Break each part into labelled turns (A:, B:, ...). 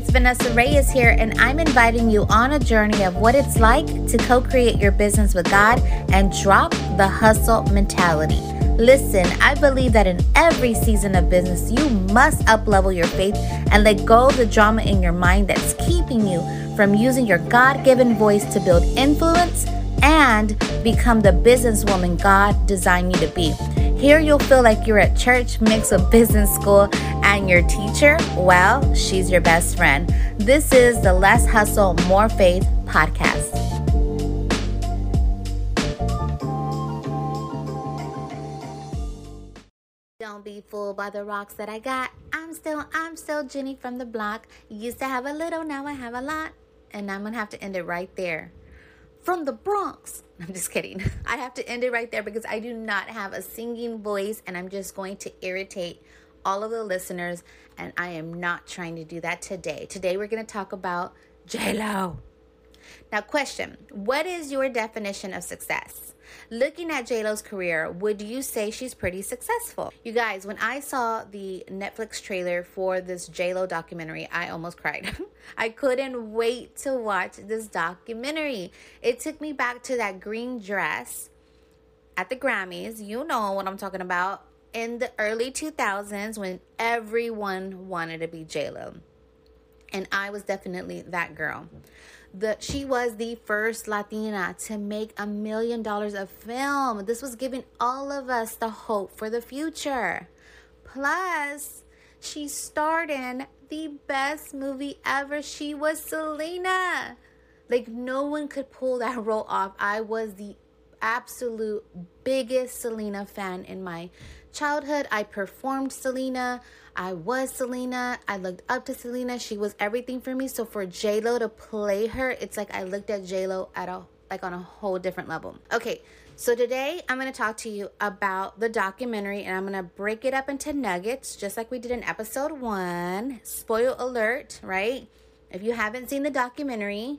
A: it's Vanessa Reyes here, and I'm inviting you on a journey of what it's like to co create your business with God and drop the hustle mentality. Listen, I believe that in every season of business, you must uplevel your faith and let go of the drama in your mind that's keeping you from using your God given voice to build influence and become the businesswoman God designed you to be. Here you'll feel like you're at church mixed with business school, and your teacher, well, she's your best friend. This is the Less Hustle, More Faith podcast. Don't be fooled by the rocks that I got. I'm still, I'm still Jenny from the block. Used to have a little, now I have a lot. And I'm gonna have to end it right there from the Bronx. I'm just kidding. I have to end it right there because I do not have a singing voice and I'm just going to irritate all of the listeners and I am not trying to do that today. Today we're going to talk about J-Lo. Now, question, what is your definition of success? Looking at JLo's career, would you say she's pretty successful? You guys, when I saw the Netflix trailer for this JLo documentary, I almost cried. I couldn't wait to watch this documentary. It took me back to that green dress at the Grammys. You know what I'm talking about. In the early 2000s when everyone wanted to be JLo. And I was definitely that girl the she was the first Latina to make a million dollars of film. This was giving all of us the hope for the future. Plus, she starred in the best movie ever. She was Selena. Like no one could pull that role off. I was the absolute biggest Selena fan in my childhood. I performed Selena. I was Selena. I looked up to Selena. She was everything for me. So for J Lo to play her, it's like I looked at J Lo at a like on a whole different level. Okay, so today I'm going to talk to you about the documentary and I'm going to break it up into nuggets just like we did in episode 1. Spoil alert, right? If you haven't seen the documentary,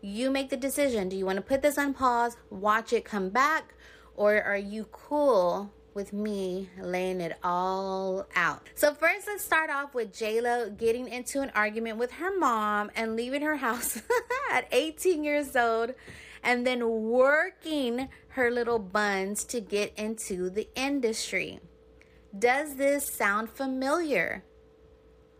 A: you make the decision. Do you want to put this on pause, watch it, come back, or are you cool with me laying it all out. So first let's start off with JLo getting into an argument with her mom and leaving her house at 18 years old and then working her little buns to get into the industry. Does this sound familiar?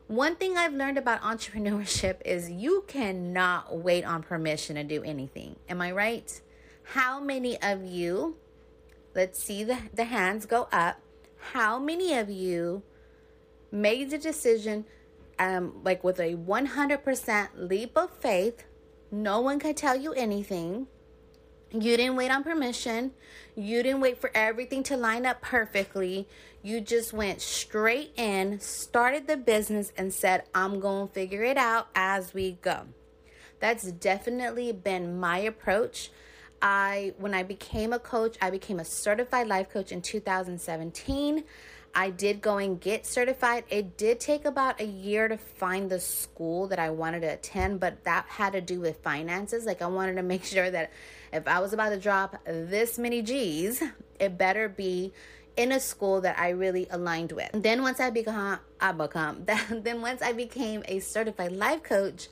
A: One thing I've learned about entrepreneurship is you cannot wait on permission to do anything. Am I right? How many of you Let's see the, the hands go up. How many of you made the decision um, like with a 100% leap of faith? No one could tell you anything. You didn't wait on permission. You didn't wait for everything to line up perfectly. You just went straight in, started the business, and said, I'm going to figure it out as we go. That's definitely been my approach. I when I became a coach, I became a certified life coach in 2017. I did go and get certified. It did take about a year to find the school that I wanted to attend, but that had to do with finances. Like I wanted to make sure that if I was about to drop this many G's, it better be in a school that I really aligned with. Then once I become I become then once I became a certified life coach,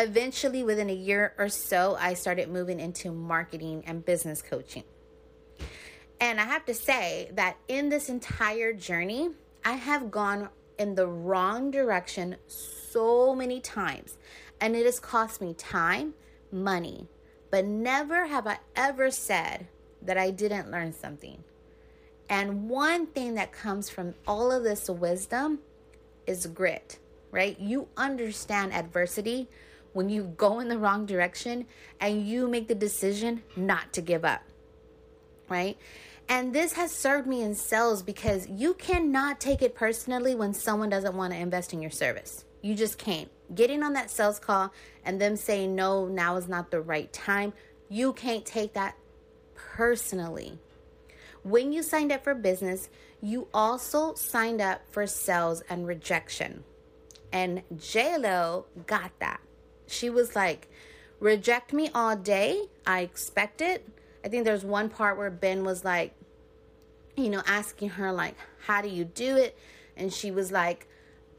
A: Eventually, within a year or so, I started moving into marketing and business coaching. And I have to say that in this entire journey, I have gone in the wrong direction so many times. And it has cost me time, money. But never have I ever said that I didn't learn something. And one thing that comes from all of this wisdom is grit, right? You understand adversity when you go in the wrong direction and you make the decision not to give up, right? And this has served me in sales because you cannot take it personally when someone doesn't want to invest in your service. You just can't. Getting on that sales call and them saying, no, now is not the right time, you can't take that personally. When you signed up for business, you also signed up for sales and rejection. And JLo got that she was like, reject me all day. I expect it. I think there's one part where Ben was like, you know, asking her, like, how do you do it? And she was like,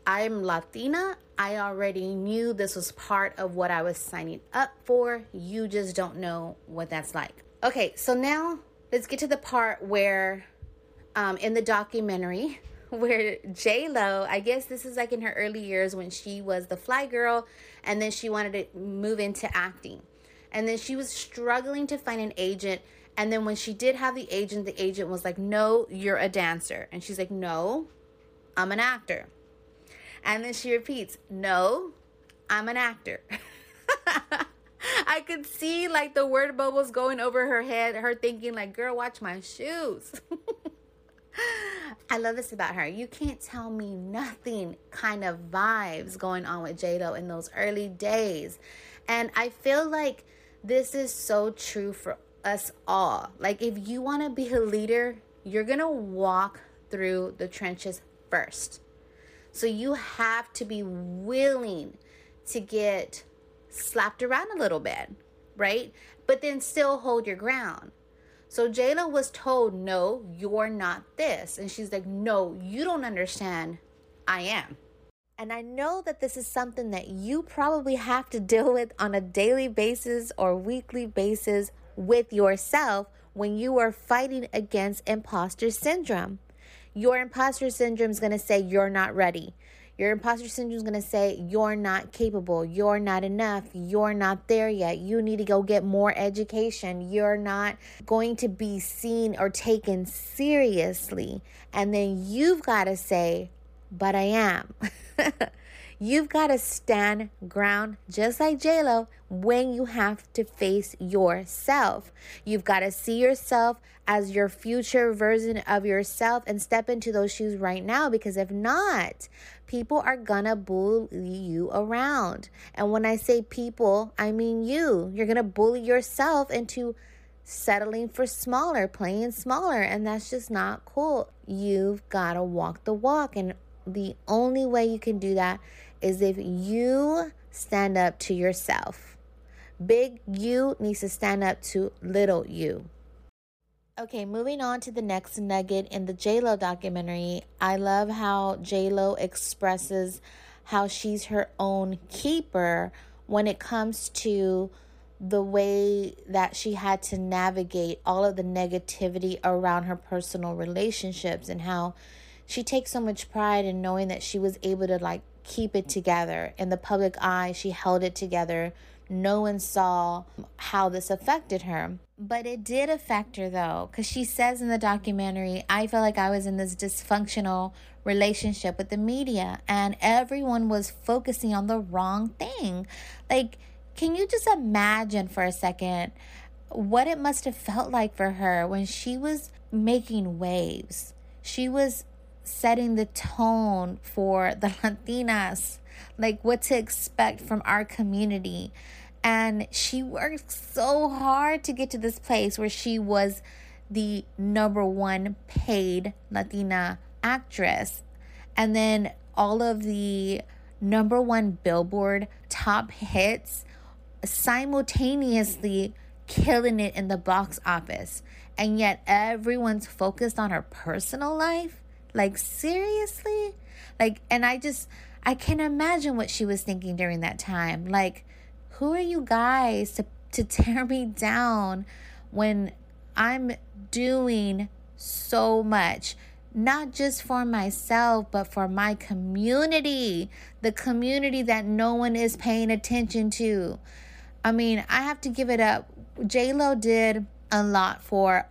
A: I'm Latina. I already knew this was part of what I was signing up for. You just don't know what that's like. Okay, so now let's get to the part where um, in the documentary where J Lo, I guess this is like in her early years when she was the fly girl, and then she wanted to move into acting, and then she was struggling to find an agent. And then when she did have the agent, the agent was like, "No, you're a dancer," and she's like, "No, I'm an actor." And then she repeats, "No, I'm an actor." I could see like the word bubbles going over her head, her thinking like, "Girl, watch my shoes." I love this about her. You can't tell me nothing kind of vibes going on with JLo in those early days. And I feel like this is so true for us all. Like, if you want to be a leader, you're going to walk through the trenches first. So you have to be willing to get slapped around a little bit, right? But then still hold your ground. So Lo was told, No, you're not this. And she's like, No, you don't understand. I am. And I know that this is something that you probably have to deal with on a daily basis or weekly basis with yourself when you are fighting against imposter syndrome. Your imposter syndrome is going to say you're not ready. Your imposter syndrome is going to say, You're not capable. You're not enough. You're not there yet. You need to go get more education. You're not going to be seen or taken seriously. And then you've got to say, But I am. You've got to stand ground just like JLo when you have to face yourself. You've got to see yourself as your future version of yourself and step into those shoes right now because if not, people are gonna bully you around. And when I say people, I mean you. You're gonna bully yourself into settling for smaller, playing smaller, and that's just not cool. You've got to walk the walk, and the only way you can do that is if you stand up to yourself. Big you needs to stand up to little you. Okay, moving on to the next nugget in the JLo documentary. I love how JLo expresses how she's her own keeper when it comes to the way that she had to navigate all of the negativity around her personal relationships and how she takes so much pride in knowing that she was able to like keep it together. In the public eye, she held it together. No one saw how this affected her. But it did affect her though, because she says in the documentary, I felt like I was in this dysfunctional relationship with the media and everyone was focusing on the wrong thing. Like, can you just imagine for a second what it must have felt like for her when she was making waves? She was setting the tone for the Latinas, like what to expect from our community. And she worked so hard to get to this place where she was the number one paid Latina actress. And then all of the number one Billboard top hits simultaneously killing it in the box office. And yet everyone's focused on her personal life. Like, seriously? Like, and I just, I can't imagine what she was thinking during that time. Like, who are you guys to, to tear me down when I'm doing so much? Not just for myself, but for my community, the community that no one is paying attention to. I mean, I have to give it up. J Lo did a lot for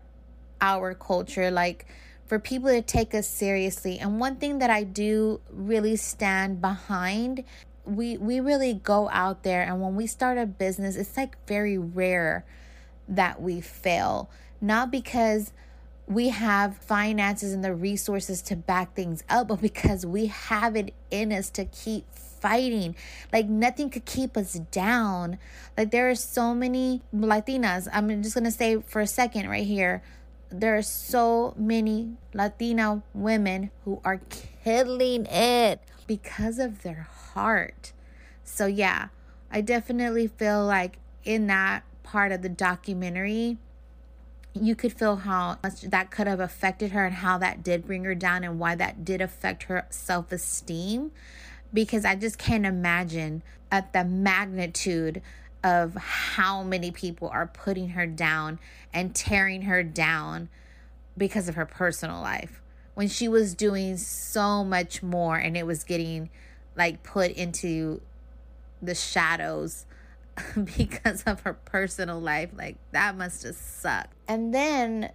A: our culture. Like, for people to take us seriously. And one thing that I do really stand behind, we we really go out there and when we start a business, it's like very rare that we fail. Not because we have finances and the resources to back things up, but because we have it in us to keep fighting. Like nothing could keep us down. Like there are so many Latinas. I'm just gonna say for a second right here there are so many Latina women who are killing it because of their heart. So, yeah, I definitely feel like in that part of the documentary, you could feel how much that could have affected her and how that did bring her down and why that did affect her self esteem. Because I just can't imagine at the magnitude of how many people are putting her down and tearing her down because of her personal life when she was doing so much more and it was getting like put into the shadows because of her personal life. Like that must have sucked. And then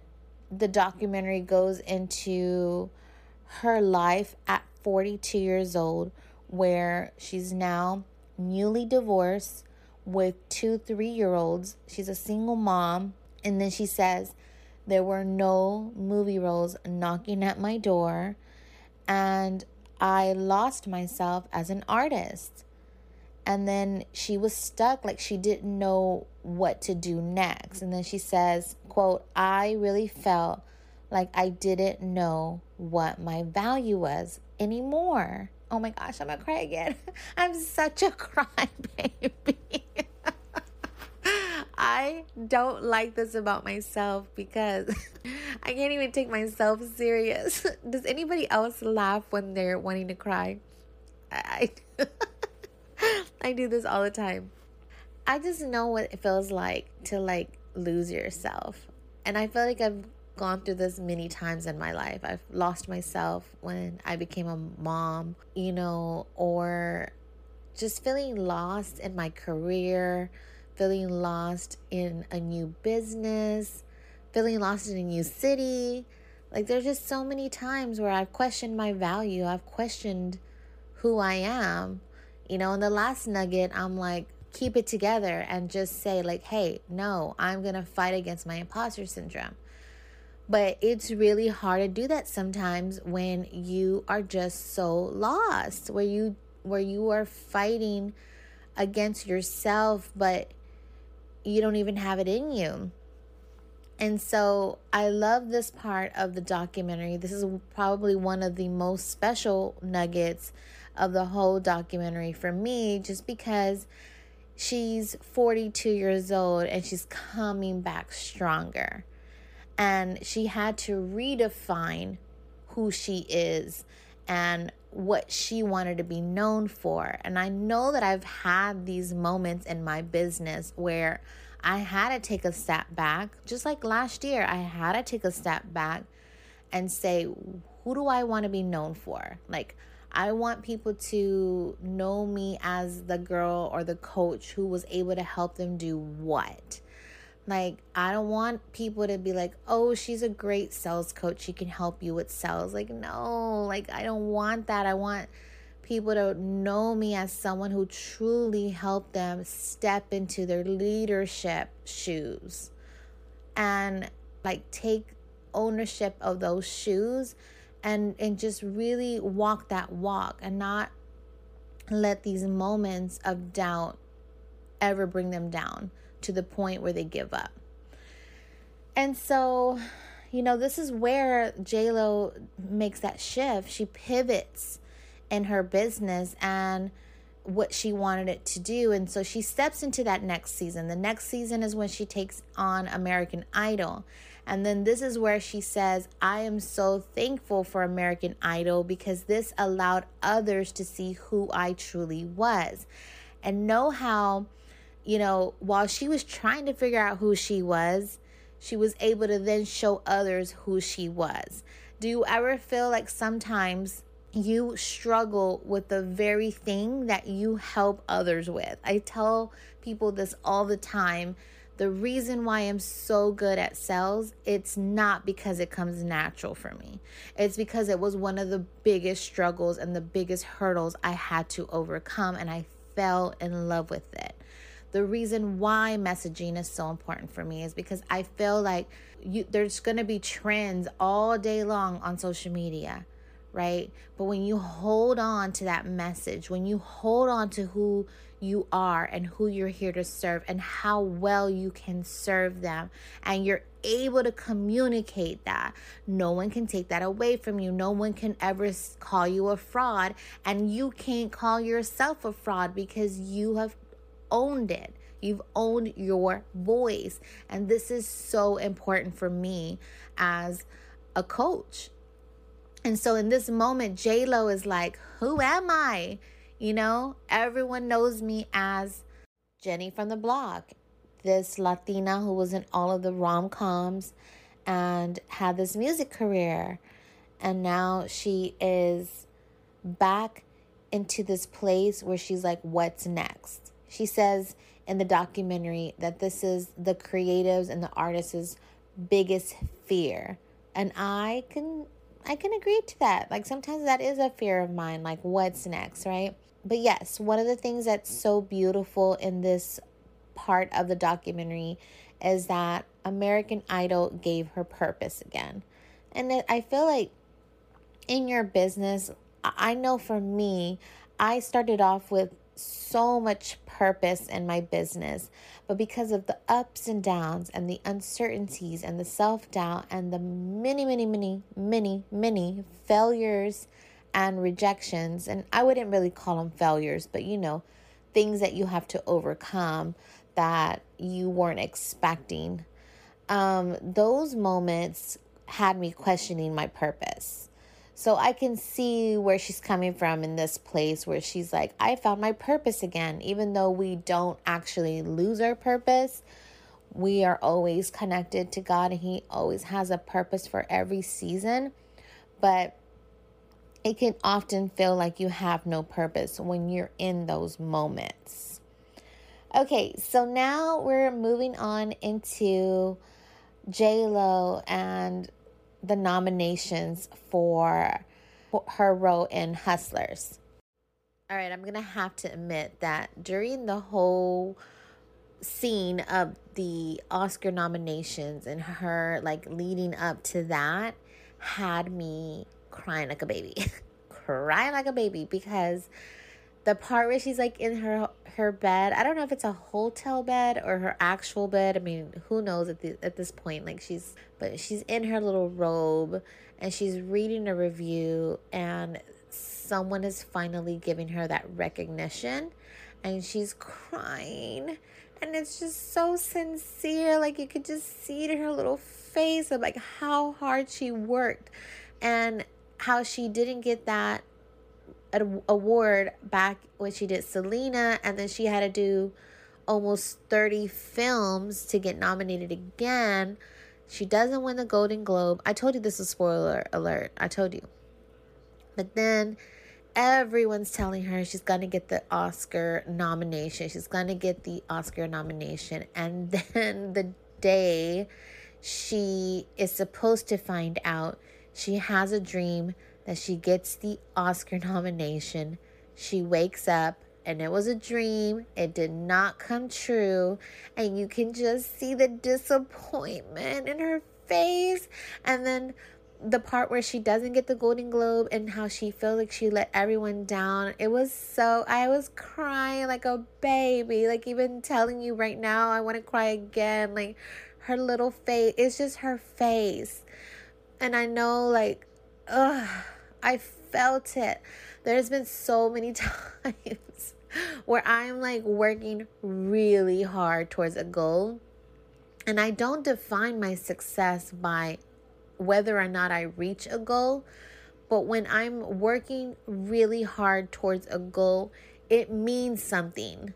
A: the documentary goes into her life at 42 years old, where she's now newly divorced with two three year olds. She's a single mom. And then she says, There were no movie roles knocking at my door. And I lost myself as an artist and then she was stuck like she didn't know what to do next and then she says quote i really felt like i didn't know what my value was anymore oh my gosh i'm gonna cry again i'm such a cry baby I don't like this about myself because I can't even take myself serious. Does anybody else laugh when they're wanting to cry? I I do this all the time. I just know what it feels like to like lose yourself. And I feel like I've gone through this many times in my life. I've lost myself when I became a mom, you know, or just feeling lost in my career, feeling lost in a new business, feeling lost in a new city. Like there's just so many times where I've questioned my value. I've questioned who I am you know, in the last nugget, I'm like, keep it together and just say, like, hey, no, I'm going to fight against my imposter syndrome. But it's really hard to do that sometimes when you are just so lost, where you where you are fighting against yourself, but you don't even have it in you. And so I love this part of the documentary. This is probably one of the most special nuggets of the whole documentary for me, just because she's 42 years old and she's coming back stronger. And she had to redefine who she is and what she wanted to be known for. And I know that I've had these moments in my business where I had to take a step back, just like last year, I had to take a step back and say, who do I want to be known for? Like, I want people to know me as the girl or the coach who was able to help them do what. Like, I don't want people to be like, oh, she's a great sales coach. She can help you with sales. Like, no, like, I don't want that. I want people to know me as someone who truly helped them step into their leadership shoes and like take ownership of those shoes and and just really walk that walk and not let these moments of doubt ever bring them down to the point where they give up. And so, you know, this is where JLo makes that shift. She pivots in her business and what she wanted it to do. And so she steps into that next season. The next season is when she takes on American Idol. And then this is where she says, I am so thankful for American Idol because this allowed others to see who I truly was. And know how, you know, while she was trying to figure out who she was, she was able to then show others who she was. Do you ever feel like sometimes you struggle with the very thing that you help others with? I tell people this all the time the reason why I'm so good at sales, it's not because it comes natural for me. It's because it was one of the biggest struggles and the biggest hurdles I had to overcome, and I fell in love with it. The reason why messaging is so important for me is because I feel like you, there's going to be trends all day long on social media right? But when you hold on to that message, when you hold on to who you are and who you're here to serve and how well you can serve them, and you're able to communicate that, no one can take that away from you. No one can ever call you a fraud, and you can't call yourself a fraud because you have owned it. You've owned your voice. And this is so important for me as a coach. And so in this moment, Lo is like, Who am I? You know, everyone knows me as Jenny from the block, this Latina who was in all of the rom coms and had this music career. And now she is back into this place where she's like, What's next? She says in the documentary that this is the creatives and the artists' biggest fear. And I can I can agree to that. Like sometimes that is a fear of mine, like what's next, right? But yes, one of the things that's so beautiful in this part of the documentary is that American Idol gave her purpose again. And I feel like in your business, I know for me, I started off with so much purpose in my business, but because of the ups and downs and the uncertainties and the self doubt and the many, many, many, many, many failures and rejections, and I wouldn't really call them failures, but you know, things that you have to overcome that you weren't expecting. Um, those moments had me questioning my purpose. So I can see where she's coming from in this place where she's like, I found my purpose again. Even though we don't actually lose our purpose, we are always connected to God and He always has a purpose for every season. But it can often feel like you have no purpose when you're in those moments. Okay, so now we're moving on into J Lo and the nominations for her role in Hustlers. All right, I'm going to have to admit that during the whole scene of the Oscar nominations and her like leading up to that had me crying like a baby. crying like a baby because the part where she's like in her her bed. I don't know if it's a hotel bed or her actual bed. I mean who knows at the at this point? Like she's but she's in her little robe and she's reading a review and someone is finally giving her that recognition and she's crying. And it's just so sincere. Like you could just see it in her little face of like how hard she worked and how she didn't get that award back when she did Selena, and then she had to do almost 30 films to get nominated again. She doesn't win the Golden Globe. I told you this is spoiler alert. I told you. But then everyone's telling her she's going to get the Oscar nomination. She's going to get the Oscar nomination. And then the day she is supposed to find out, she has a dream that she gets the Oscar nomination. She wakes up and it was a dream. It did not come true. And you can just see the disappointment in her face. And then the part where she doesn't get the Golden Globe and how she feels like she let everyone down. It was so, I was crying like a baby. Like, even telling you right now, I want to cry again. Like, her little face, it's just her face. And I know, like, ugh I felt it. There's been so many times where I'm like working really hard towards a goal. And I don't define my success by whether or not I reach a goal. But when I'm working really hard towards a goal, it means something.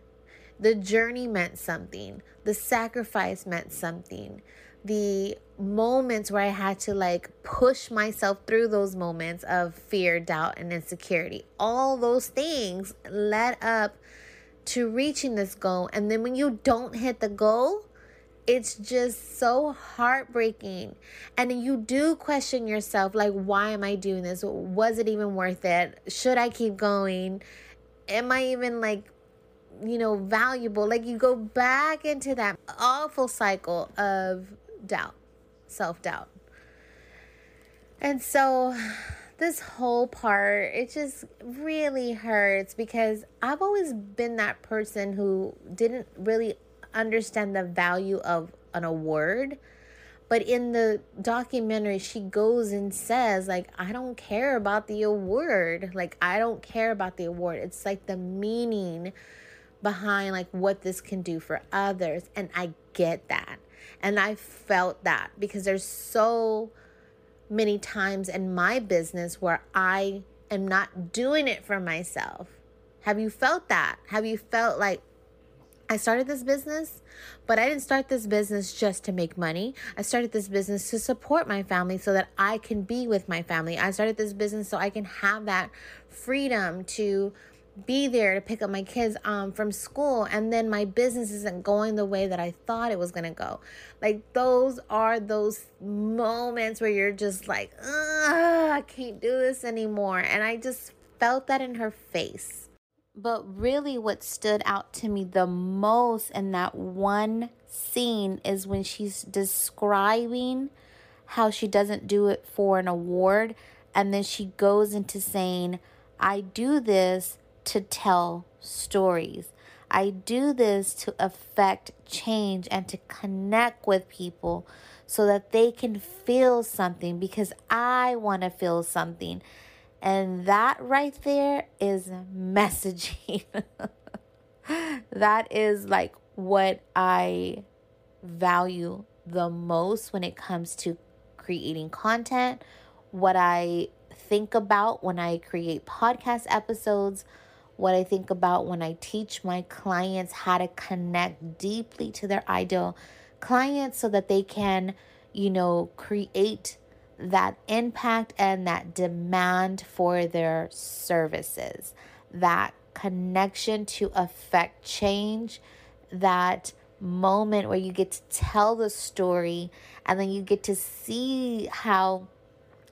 A: The journey meant something. The sacrifice meant something the moments where I had to like push myself through those moments of fear, doubt, and insecurity. All those things led up to reaching this goal. And then when you don't hit the goal, it's just so heartbreaking. And you do question yourself like, why am I doing this? Was it even worth it? Should I keep going? Am I even like you know, valuable. Like you go back into that awful cycle of doubt, self doubt. And so this whole part, it just really hurts because I've always been that person who didn't really understand the value of an award. But in the documentary, she goes and says, like, I don't care about the award. Like, I don't care about the award. It's like the meaning behind like what this can do for others and I get that. And I felt that because there's so many times in my business where I am not doing it for myself. Have you felt that? Have you felt like I started this business, but I didn't start this business just to make money. I started this business to support my family so that I can be with my family. I started this business so I can have that freedom to be there to pick up my kids um, from school and then my business isn't going the way that I thought it was going to go. Like those are those moments where you're just like, I can't do this anymore. And I just felt that in her face. But really, what stood out to me the most in that one scene is when she's describing how she doesn't do it for an award. And then she goes into saying, I do this to tell stories. I do this to affect change and to connect with people so that they can feel something because I want to feel something. And that right there is messaging. that is like what I value the most when it comes to creating content, what I think about when I create podcast episodes what I think about when I teach my clients how to connect deeply to their ideal clients so that they can, you know, create that impact and that demand for their services, that connection to affect change, that moment where you get to tell the story and then you get to see how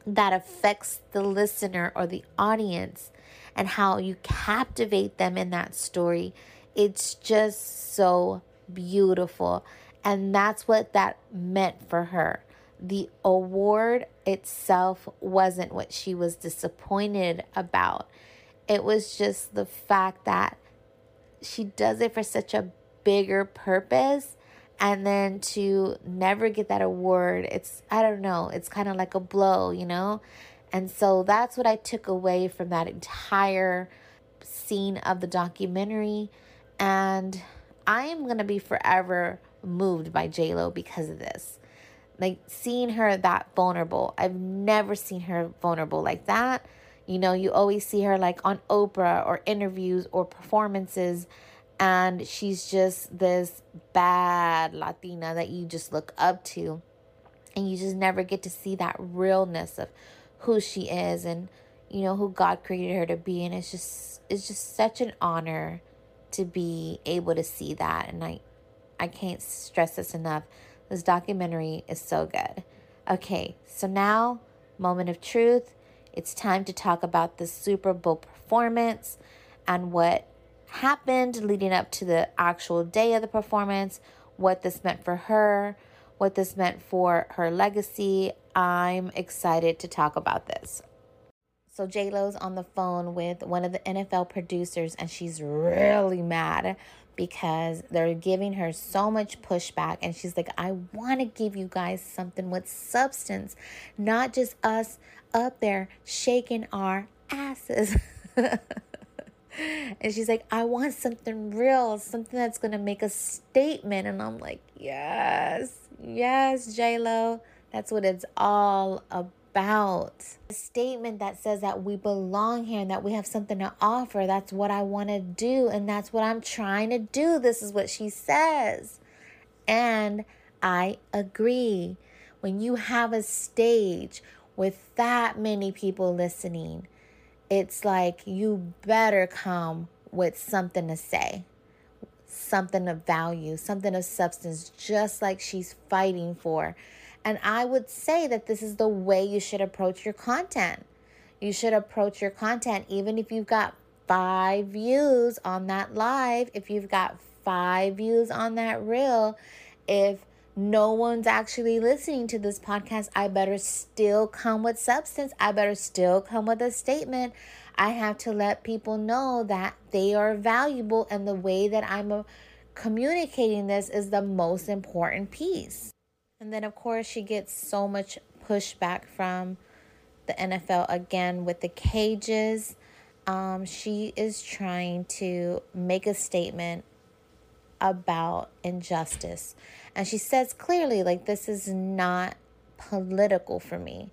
A: that affects the listener or the audience and how you captivate them in that story. It's just so beautiful. And that's what that meant for her. The award itself wasn't what she was disappointed about. It was just the fact that she does it for such a bigger purpose and then to never get that award it's i don't know it's kind of like a blow you know and so that's what I took away from that entire scene of the documentary. And I am going to be forever moved by JLo because of this. Like seeing her that vulnerable. I've never seen her vulnerable like that. You know, you always see her like on Oprah or interviews or performances and she's just this bad Latina that you just look up to. And you just never get to see that realness of who she is and you know who God created her to be and it's just it's just such an honor to be able to see that and I I can't stress this enough. This documentary is so good. Okay, so now moment of truth. It's time to talk about the Super Bowl performance and what happened leading up to the actual day of the performance, what this meant for her, what this meant for her legacy. I'm excited to talk about this. So J Lo's on the phone with one of the NFL producers, and she's really mad because they're giving her so much pushback. And she's like, I want to give you guys something with substance, not just us up there shaking our asses. and she's like, I want something real, something that's to make a statement. And I'm like, yes, Yes, J Lo, that's what it's all about. A statement that says that we belong here and that we have something to offer. That's what I want to do, and that's what I'm trying to do. This is what she says. And I agree. When you have a stage with that many people listening, it's like you better come with something to say something of value, something of substance, just like she's fighting for. And I would say that this is the way you should approach your content. You should approach your content, even if you've got five views on that live, if you've got five views on that reel, if no one's actually listening to this podcast, I better still come with substance. I better still come with a statement. I have to let people know that they are valuable and the way that I'm communicating this is the most important piece. And then, of course, she gets so much pushback from the NFL again with the cages. um, she is trying to make a statement about injustice. And she says clearly, like, this is not political for me.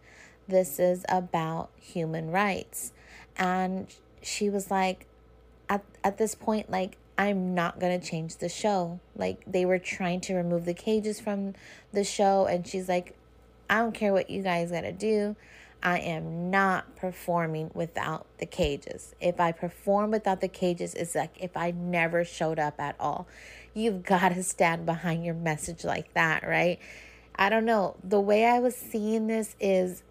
A: This is about human rights. And she was like, at, at this point, like, I'm not going to change the show. Like, they were trying to remove the cages from the show. And she's like, I don't care what you guys got to do. I am not performing without the cages. If I perform without the cages, it's like if I never showed up at all. You've got to stand behind your message like that, right? I don't know. The way I was seeing this is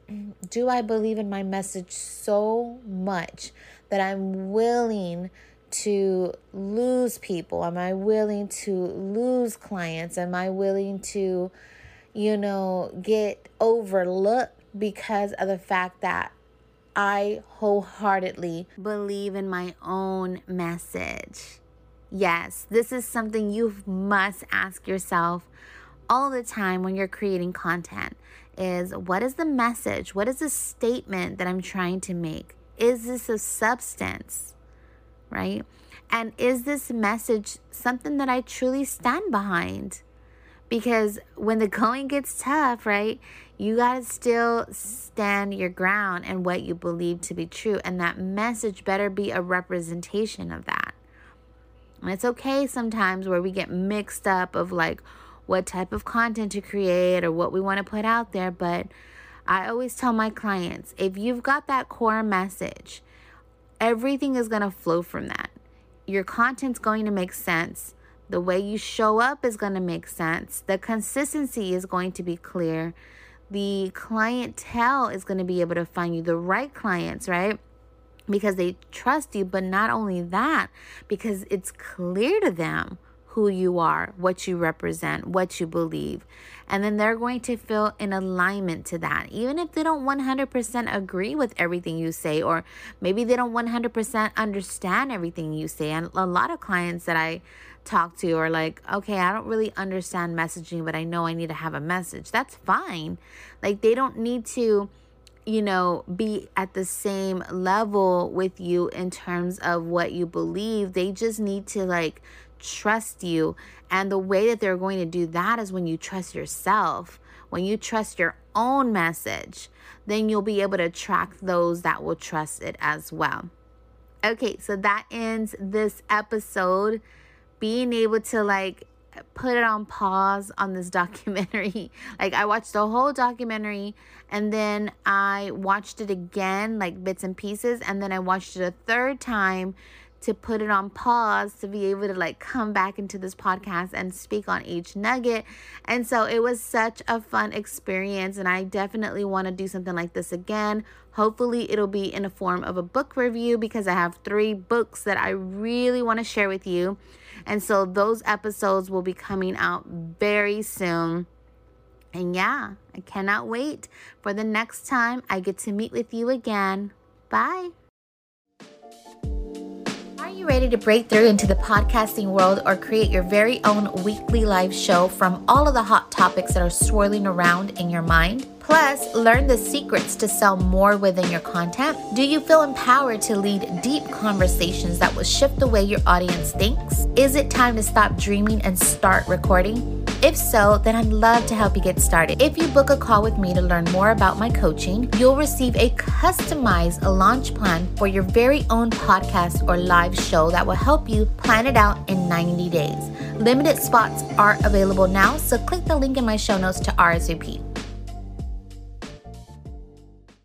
A: do I believe in my message so much that I'm willing to lose people? Am I willing to lose clients? Am I willing to, you know, get overlooked because of the fact that I wholeheartedly believe in my own message. Yes, this is something you must ask yourself all the time when you're creating content is what is the message? What is the statement that I'm trying to make? Is this a substance? Right? And is this message something that I truly stand behind? Because when the going gets tough, right, you got to still stand your ground and what you believe to be true. And that message better be a representation of that. And it's okay sometimes where we get mixed up of like what type of content to create or what we want to put out there. But I always tell my clients if you've got that core message, everything is going to flow from that. Your content's going to make sense the way you show up is going to make sense. The consistency is going to be clear. The clientele is going to be able to find you the right clients, right? Because they trust you. But not only that, because it's clear to them who you are, what you represent, what you believe. And then they're going to feel in alignment to that. Even if they don't 100% agree with everything you say, or maybe they don't 100% understand everything you say. And a lot of clients that I talk to are like, okay, I don't really understand messaging, but I know I need to have a message. That's fine. Like, they don't need to, you know, be at the same level with you in terms of what you believe. They just need to, like, trust you. And the way that they're going to do that is when you trust yourself. When you trust your own message, then you'll be able to attract those that will trust it as well. Okay, so that ends this episode being able to like put it on pause on this documentary. like I watched the whole documentary and then I watched it again like bits and pieces and then I watched it a third time to put it on pause to be able to like come back into this podcast and speak on each nugget. And so it was such a fun experience and I definitely want to do something like this again. Hopefully it'll be in a form of a book review because I have 3 books that I really want to share with you. And so those episodes will be coming out very soon. And yeah, I cannot wait for the next time I get to meet with you again. Bye. You ready to break through into the podcasting world or create your very own weekly live show from all of the hot topics that are swirling around in your mind? Plus, learn the secrets to sell more within your content. Do you feel empowered to lead deep conversations that will shift the way your audience thinks? Is it time to stop dreaming and start recording? If so, then I'd love to help you get started. If you book a call with me to learn more about my coaching, you'll receive a customized launch plan for your very own podcast or live show that will help you plan it out in 90 days. Limited spots are available now, so click the link in my show notes to RSVP.